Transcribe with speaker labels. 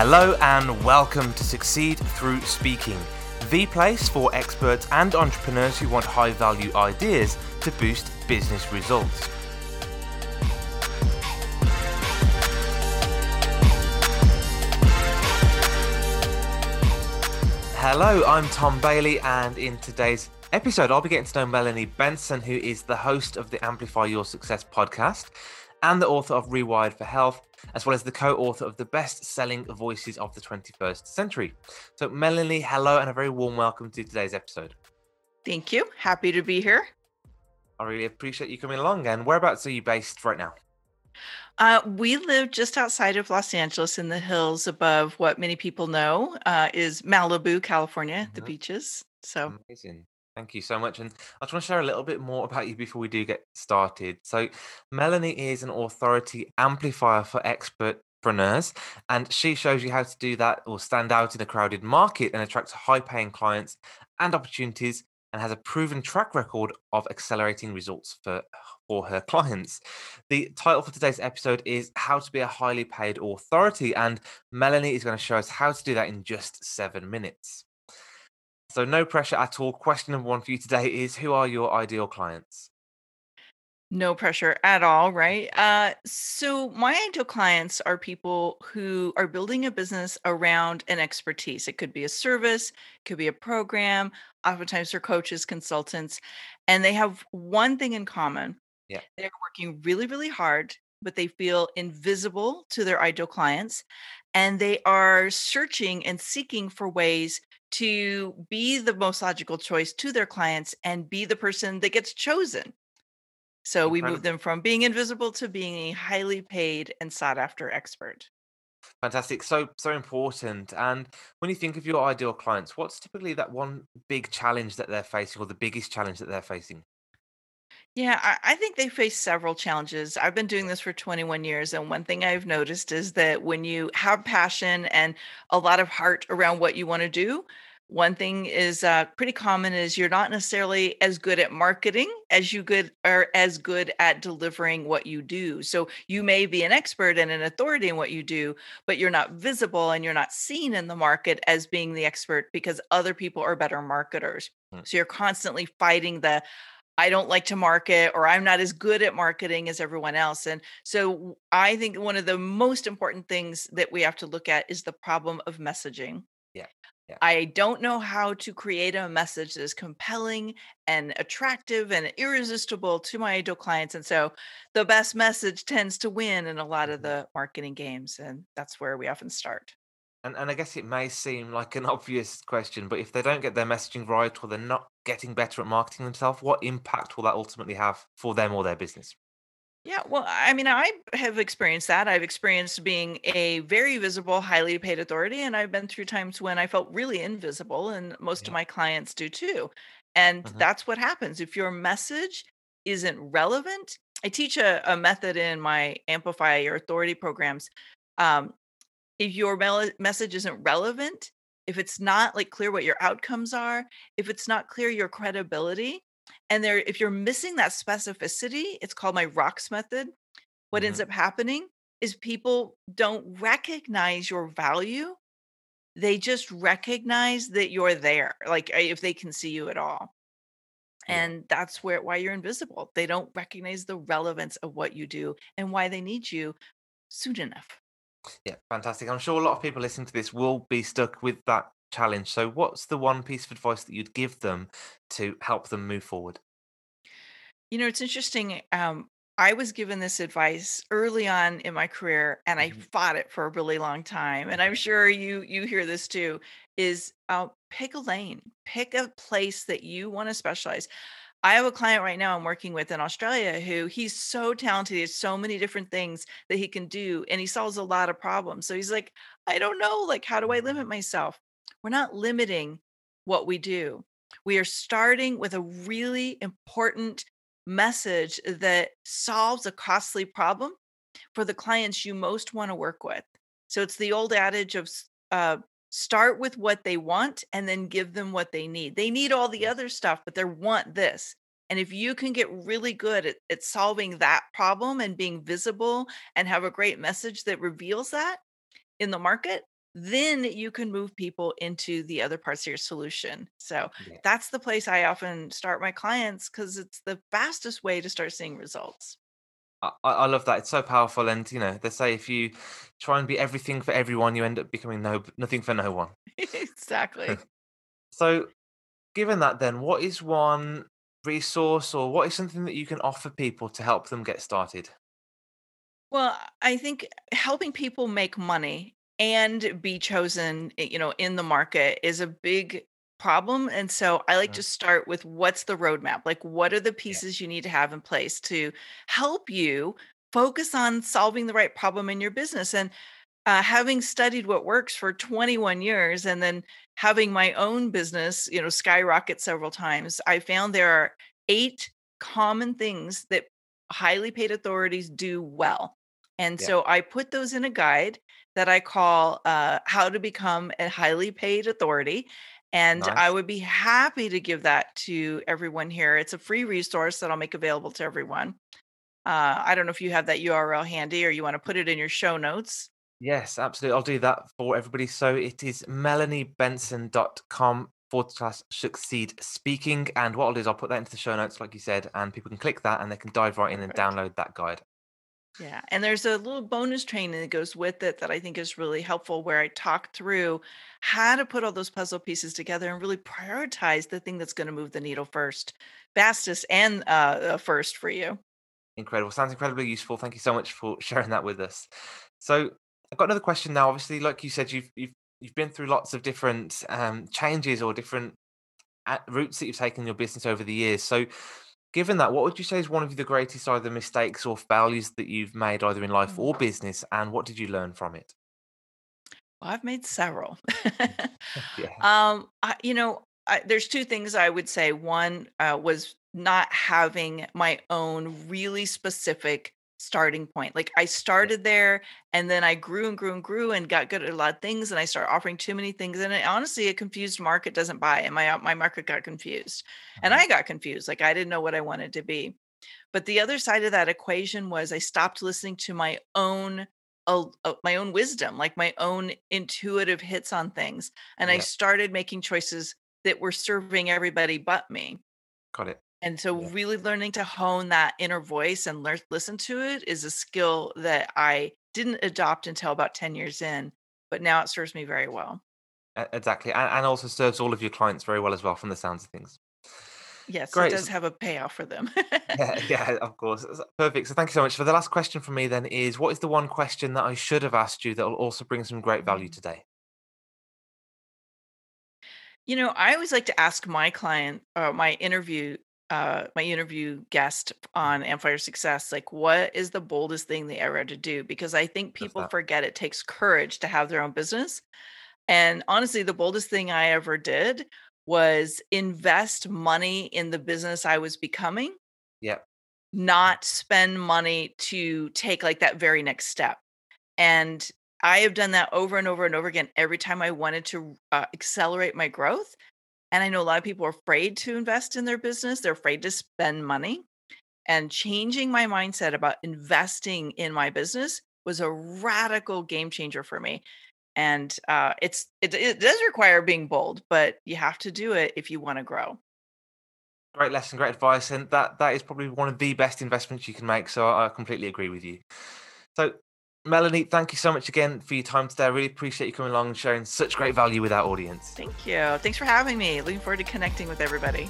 Speaker 1: Hello and welcome to Succeed Through Speaking, the place for experts and entrepreneurs who want high value ideas to boost business results. Hello, I'm Tom Bailey, and in today's episode, I'll be getting to know Melanie Benson, who is the host of the Amplify Your Success podcast and the author of Rewired for Health, as well as the co author of the best selling voices of the 21st century. So, Melanie, hello, and a very warm welcome to today's episode.
Speaker 2: Thank you. Happy to be here.
Speaker 1: I really appreciate you coming along. And whereabouts are you based right now?
Speaker 2: Uh, we live just outside of Los Angeles in the hills above what many people know uh, is Malibu, California, mm-hmm. the beaches. So
Speaker 1: amazing. Thank you so much. And I just want to share a little bit more about you before we do get started. So, Melanie is an authority amplifier for expert expertpreneurs, and she shows you how to do that or stand out in a crowded market and attract high paying clients and opportunities and has a proven track record of accelerating results for for her clients. The title for today's episode is How to Be a Highly Paid Authority, and Melanie is going to show us how to do that in just seven minutes. So, no pressure at all. Question number one for you today is Who are your ideal clients?
Speaker 2: No pressure at all, right? Uh, so my ideal clients are people who are building a business around an expertise. It could be a service, it could be a program. Oftentimes they're coaches, consultants, and they have one thing in common.
Speaker 1: Yeah.
Speaker 2: They're working really, really hard, but they feel invisible to their ideal clients. And they are searching and seeking for ways to be the most logical choice to their clients and be the person that gets chosen so we move them from being invisible to being a highly paid and sought after expert.
Speaker 1: Fantastic. So so important. And when you think of your ideal clients, what's typically that one big challenge that they're facing or the biggest challenge that they're facing?
Speaker 2: Yeah, I, I think they face several challenges. I've been doing this for 21 years, and one thing I've noticed is that when you have passion and a lot of heart around what you want to do, one thing is uh, pretty common is you're not necessarily as good at marketing as you good are as good at delivering what you do. So you may be an expert and an authority in what you do, but you're not visible and you're not seen in the market as being the expert because other people are better marketers. Hmm. So you're constantly fighting the I don't like to market or I'm not as good at marketing as everyone else. And so I think one of the most important things that we have to look at is the problem of messaging.
Speaker 1: Yeah. Yeah.
Speaker 2: I don't know how to create a message that is compelling and attractive and irresistible to my ideal clients. And so the best message tends to win in a lot of mm-hmm. the marketing games. And that's where we often start.
Speaker 1: And, and I guess it may seem like an obvious question, but if they don't get their messaging right or they're not getting better at marketing themselves, what impact will that ultimately have for them or their business?
Speaker 2: Yeah, well, I mean, I have experienced that. I've experienced being a very visible, highly paid authority, and I've been through times when I felt really invisible, and most of my clients do too. And
Speaker 1: hmm
Speaker 2: that's what happens. If your message isn't relevant, I teach a, a method in my Amplify Your Authority programs. Um, if your message isn't relevant, if it's not like clear what your outcomes are, if it's not clear your credibility, and there if you're missing that specificity it's called my rocks method what ends
Speaker 1: hmm
Speaker 2: up happening is people don't recognize your value they just recognize that you're there like uh, if they can see you at all.
Speaker 1: Yeah.
Speaker 2: and that's where why you're invisible they don't recognize the relevance of what you do and why they need you soon enough
Speaker 1: Yeah, fantastic. I'm sure a lot of people listening to this will be stuck with that challenge. So, what's the one piece of advice that you'd give them to help them move forward?
Speaker 2: You know, it's interesting. Um, I was given this advice early on in my career, and I
Speaker 1: hmm
Speaker 2: fought it for a really long time. And I'm sure you you hear this too. Is uh, pick a lane, pick a place that you want to specialize. I have a client right now I'm working with in Australia who he's so talented. He has so many different things that he can do, and he solves a lot of problems. So he's like, I don't know, like, how do I limit myself? We're not limiting what we do. We are starting with a really important message that solves a costly problem for the clients you most want to work with. So it's the old adage of uh, start with what they want and then give them what they need. They need all the mm. other stuff, but they want this. And if you can get really good at, at solving that problem and being visible and have a great message that reveals that in the market, then you can move people into the other parts of your solution. So
Speaker 1: Yeah.
Speaker 2: that's the place I often start my clients because it's the fastest way to start seeing results.
Speaker 1: I, I love that. It's so powerful, and you know they say if you try and be everything for everyone, you end up becoming no nothing for no one.
Speaker 2: exactly.
Speaker 1: So, given that, then what is one resource or what is something that you can offer people to help them get started?
Speaker 2: Well, I think helping people make money and be chosen, eh, you know, in the market is a big problem. And so I like
Speaker 1: Mm,
Speaker 2: to start with what's the roadmap? Like, what are the
Speaker 1: Yeah,
Speaker 2: pieces you need to have in place to help you focus on solving the right problem in your business? And uh, having studied what works for 21 years and then having my own business, you know, skyrocket several times, I found there are eight common things that highly paid authorities do well. And
Speaker 1: yeah,
Speaker 2: so I put those in a guide that I call uh, How to Become a Highly Paid Authority. And I would be happy to give that to everyone here. It's a free resource that I'll make available to everyone. Uh, I don't know if you have that URL handy or you want to put it in your show notes.
Speaker 1: Yes, absolutely. I'll do that for everybody. So it is melaniebenson.com forward slash succeed speaking. And what I'll do is I'll put that into the show notes, like you said, and people can click that and they can dive right in and download that guide.
Speaker 2: Yeah, and there's a little bonus training that goes with it that I think is really helpful where I talk through how to put all those puzzle pieces together and really prioritize the thing that's going to move the needle first, fastest, and uh, uh, first for you.
Speaker 1: Incredible. Sounds incredibly useful. Thank you so much for sharing that with us. So I've got another question now. Obviously, like you said, you've you've you've been through lots of different um, changes or different a- routes that you've taken your business over the years. So, given that, what would you say is one of the greatest either mistakes or failures that you've made either in life
Speaker 2: Mm.
Speaker 1: or business, and what did you learn from it?
Speaker 2: Well, I've made several.
Speaker 1: Yeah,
Speaker 2: um, I, you know, I, there's two things I would say. One uh, was not having my own really specific starting point. Like I started there, and then I grew and grew and grew and got good at a lot of things, and I started offering too many things. And it, honestly, a confused market doesn't buy, and my uh, my market got confused, and
Speaker 1: mhm,
Speaker 2: I got confused. Like I didn't know what I wanted to be. But the other side of that equation was I stopped listening to my own uh, uh, my own wisdom, like my own intuitive hits on things, and I started making choices that were serving everybody but me.
Speaker 1: got it.
Speaker 2: And so
Speaker 1: Yeah,
Speaker 2: really learning to hone that inner voice and learn listen to it is a skill that I didn't adopt until about 10 years in, but now it serves me very well.
Speaker 1: exactly, and, and also serves all of your clients very well as well, from the sounds of things.
Speaker 2: Yes, it does have a payoff for them.
Speaker 1: Yeah, yeah, of course. Perfect. So thank you so much. For the last question from me then is what is the one question that I should have asked you that will also bring some great value
Speaker 2: Mm.
Speaker 1: today?
Speaker 2: You know, I always like to ask my client, uh, my interview, uh, my interview guest
Speaker 1: Mm,
Speaker 2: on Amplify Your Success, like, what is the boldest thing they ever had to do? Because I think people forget it takes courage to have their own business. And honestly, the boldest thing I ever did was invest money in the business I was becoming,
Speaker 1: Yeah.
Speaker 2: not spend money to take like that very next step. And I have done that over and over and over again every time I wanted to uh, accelerate my growth and I know a lot of people are afraid to invest in their business. They're afraid to spend money. And changing my mindset about investing in my business was a radical game changer for me. And uh, it's it, it does require being bold, but you have to do it if you want to grow.
Speaker 1: Great lesson, great advice. And that that is probably one of the best investments you can make. So I completely agree with you. So Melanie, thank you so much again for your time today. I really appreciate you coming along and sharing such great value with our audience.
Speaker 2: Thank you. Thanks for having me. Looking forward to connecting with everybody.